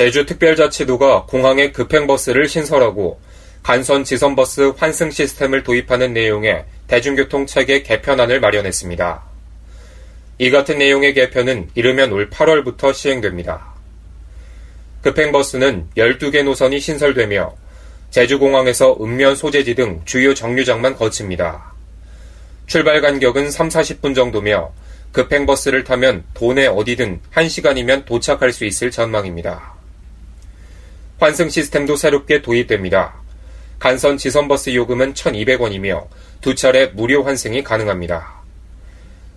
제주특별자치도가 공항에 급행버스를 신설하고 간선 지선버스 환승 시스템을 도입하는 내용의 대중교통 체계 개편안을 마련했습니다. 이 같은 내용의 개편은 이르면 올 8월부터 시행됩니다. 급행버스는 12개 노선이 신설되며 제주공항에서 읍면 소재지 등 주요 정류장만 거칩니다. 출발 간격은 3, 40분 정도며 급행버스를 타면 도내 어디든 1시간이면 도착할 수 있을 전망입니다. 환승 시스템도 새롭게 도입됩니다. 간선 지선버스 요금은 1,200원이며 두 차례 무료 환승이 가능합니다.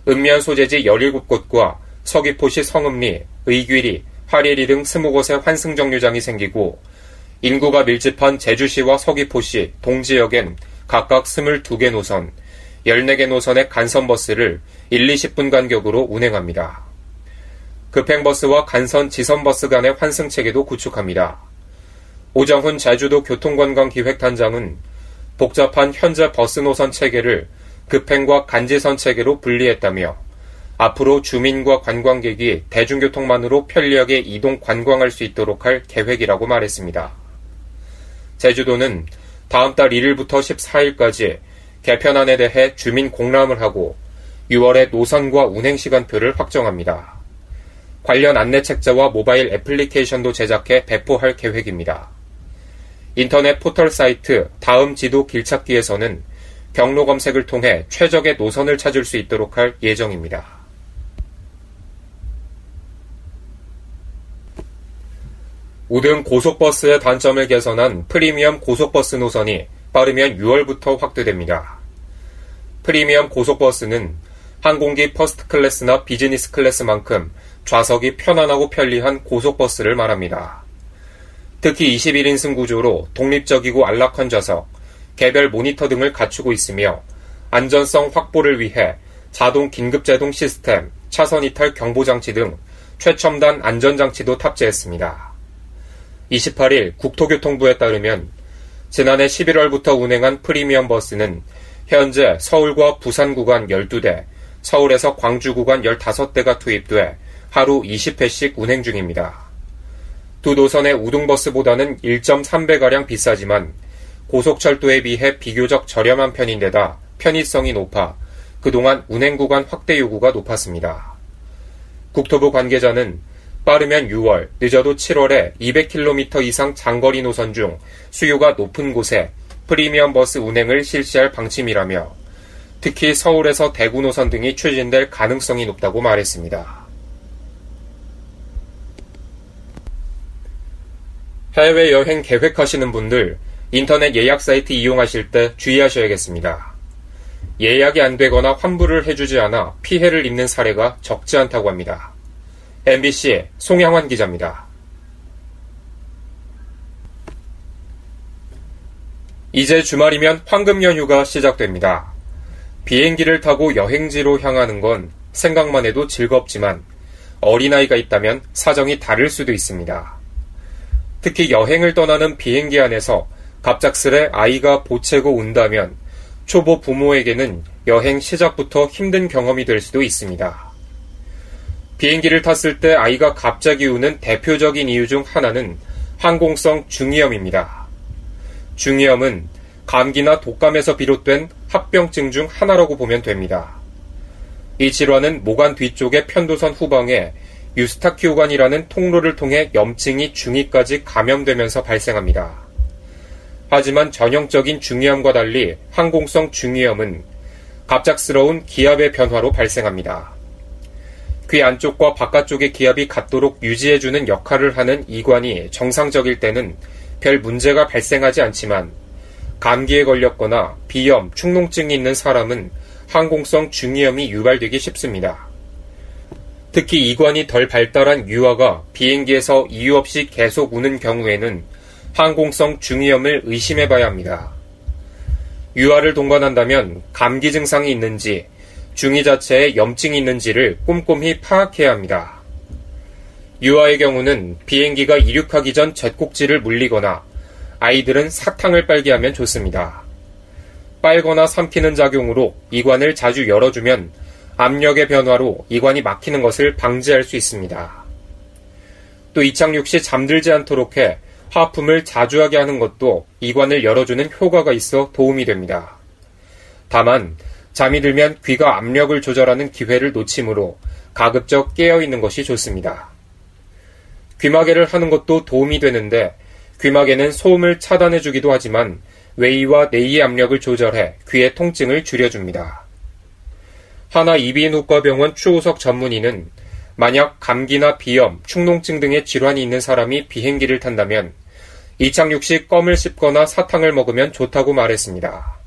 읍면 소재지 17곳과 서귀포시 성읍리, 의귀리, 화리리 등 20곳의 환승 정류장이 생기고 인구가 밀집한 제주시와 서귀포시, 동지역엔 각각 22개 노선, 14개 노선의 간선버스를 1, 20분 간격으로 운행합니다. 급행버스와 간선 지선버스 간의 환승 체계도 구축합니다. 오정훈 제주도 교통관광기획단장은 복잡한 현재 버스 노선 체계를 급행과 간지선 체계로 분리했다며 앞으로 주민과 관광객이 대중교통만으로 편리하게 이동 관광할 수 있도록 할 계획이라고 말했습니다. 제주도는 다음 달 1일부터 14일까지 개편안에 대해 주민 공람을 하고 6월에 노선과 운행 시간표를 확정합니다. 관련 안내 책자와 모바일 애플리케이션도 제작해 배포할 계획입니다. 인터넷 포털 사이트 다음 지도 길찾기에서는 경로 검색을 통해 최적의 노선을 찾을 수 있도록 할 예정입니다. 우등 고속버스의 단점을 개선한 프리미엄 고속버스 노선이 빠르면 6월부터 확대됩니다. 프리미엄 고속버스는 항공기 퍼스트 클래스나 비즈니스 클래스만큼 좌석이 편안하고 편리한 고속버스를 말합니다. 특히 21인승 구조로 독립적이고 안락한 좌석, 개별 모니터 등을 갖추고 있으며 안전성 확보를 위해 자동 긴급제동 시스템, 차선 이탈 경보장치 등 최첨단 안전장치도 탑재했습니다. 28일 국토교통부에 따르면 지난해 11월부터 운행한 프리미엄 버스는 현재 서울과 부산 구간 12대, 서울에서 광주 구간 15대가 투입돼 하루 20회씩 운행 중입니다. 두 노선의 우등버스보다는 1.3배가량 비싸지만 고속철도에 비해 비교적 저렴한 편인데다 편의성이 높아 그동안 운행 구간 확대 요구가 높았습니다. 국토부 관계자는 빠르면 6월, 늦어도 7월에 200km 이상 장거리 노선 중 수요가 높은 곳에 프리미엄 버스 운행을 실시할 방침이라며 특히 서울에서 대구 노선 등이 추진될 가능성이 높다고 말했습니다. 해외 여행 계획하시는 분들 인터넷 예약 사이트 이용하실 때 주의하셔야겠습니다. 예약이 안 되거나 환불을 해주지 않아 피해를 입는 사례가 적지 않다고 합니다. MBC 송양환 기자입니다. 이제 주말이면 황금 연휴가 시작됩니다. 비행기를 타고 여행지로 향하는 건 생각만 해도 즐겁지만 어린아이가 있다면 사정이 다를 수도 있습니다. 특히 여행을 떠나는 비행기 안에서 갑작스레 아이가 보채고 운다면 초보 부모에게는 여행 시작부터 힘든 경험이 될 수도 있습니다. 비행기를 탔을 때 아이가 갑자기 우는 대표적인 이유 중 하나는 항공성 중이염입니다. 중이염은 감기나 독감에서 비롯된 합병증 중 하나라고 보면 됩니다. 이 질환은 모관 뒤쪽의 편도선 후방에 유스타키오관이라는 통로를 통해 염증이 중위까지 감염되면서 발생합니다. 하지만 전형적인 중이염과 달리 항공성 중이염은 갑작스러운 기압의 변화로 발생합니다. 귀 안쪽과 바깥쪽의 기압이 같도록 유지해주는 역할을 하는 이관이 정상적일 때는 별 문제가 발생하지 않지만 감기에 걸렸거나 비염, 축농증이 있는 사람은 항공성 중이염이 유발되기 쉽습니다. 특히 이관이 덜 발달한 유아가 비행기에서 이유 없이 계속 우는 경우에는 항공성 중이염을 의심해 봐야 합니다. 유아를 동반한다면 감기 증상이 있는지 중이 자체에 염증이 있는지를 꼼꼼히 파악해야 합니다. 유아의 경우는 비행기가 이륙하기 전 젖꼭지를 물리거나 아이들은 사탕을 빨게 하면 좋습니다. 빨거나 삼키는 작용으로 이관을 자주 열어주면 압력의 변화로 이관이 막히는 것을 방지할 수 있습니다. 또 이착륙 시 잠들지 않도록 해 하품을 자주 하게 하는 것도 이관을 열어주는 효과가 있어 도움이 됩니다. 다만 잠이 들면 귀가 압력을 조절하는 기회를 놓치므로 가급적 깨어 있는 것이 좋습니다. 귀마개를 하는 것도 도움이 되는데 귀마개는 소음을 차단해 주기도 하지만 웨이와 네이의 압력을 조절해 귀의 통증을 줄여줍니다. 하나 이비인후과병원 추호석 전문의는 만약 감기나 비염, 축농증 등의 질환이 있는 사람이 비행기를 탄다면 이착륙 시 껌을 씹거나 사탕을 먹으면 좋다고 말했습니다.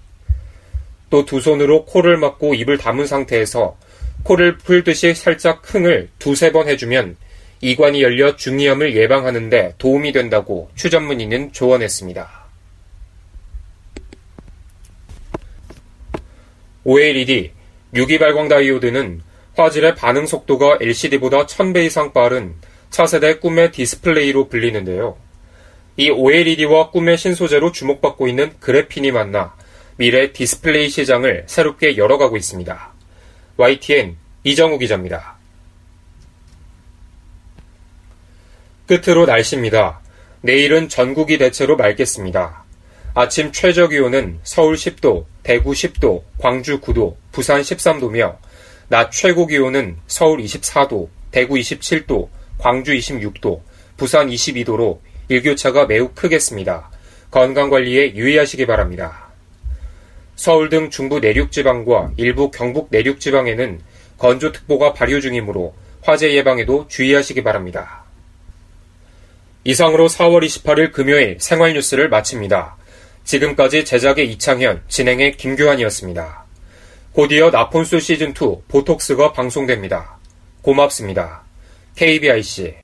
또 두 손으로 코를 막고 입을 담은 상태에서 코를 풀듯이 살짝 흥을 두세 번 해주면 이관이 열려 중이염을 예방하는데 도움이 된다고 추 전문의는 조언했습니다. OLED 유기 발광 다이오드는 화질의 반응 속도가 LCD보다 1000배 이상 빠른 차세대 꿈의 디스플레이로 불리는데요. 이 OLED와 꿈의 신소재로 주목받고 있는 그래핀이 만나 미래 디스플레이 시장을 새롭게 열어가고 있습니다. YTN 이정우 기자입니다. 끝으로 날씨입니다. 내일은 전국이 대체로 맑겠습니다. 아침 최저 기온은 서울 10도, 대구 10도, 광주 9도, 부산 13도며 낮 최고 기온은 서울 24도, 대구 27도, 광주 26도, 부산 22도로 일교차가 매우 크겠습니다. 건강관리에 유의하시기 바랍니다. 서울 등 중부 내륙지방과 일부 경북 내륙지방에는 건조특보가 발효 중이므로 화재 예방에도 주의하시기 바랍니다. 이상으로 4월 28일 금요일 생활뉴스를 마칩니다. 지금까지 제작의 이창현, 진행의 김규환이었습니다. 곧이어 나폰수 시즌2 보톡스가 방송됩니다. 고맙습니다. KBIC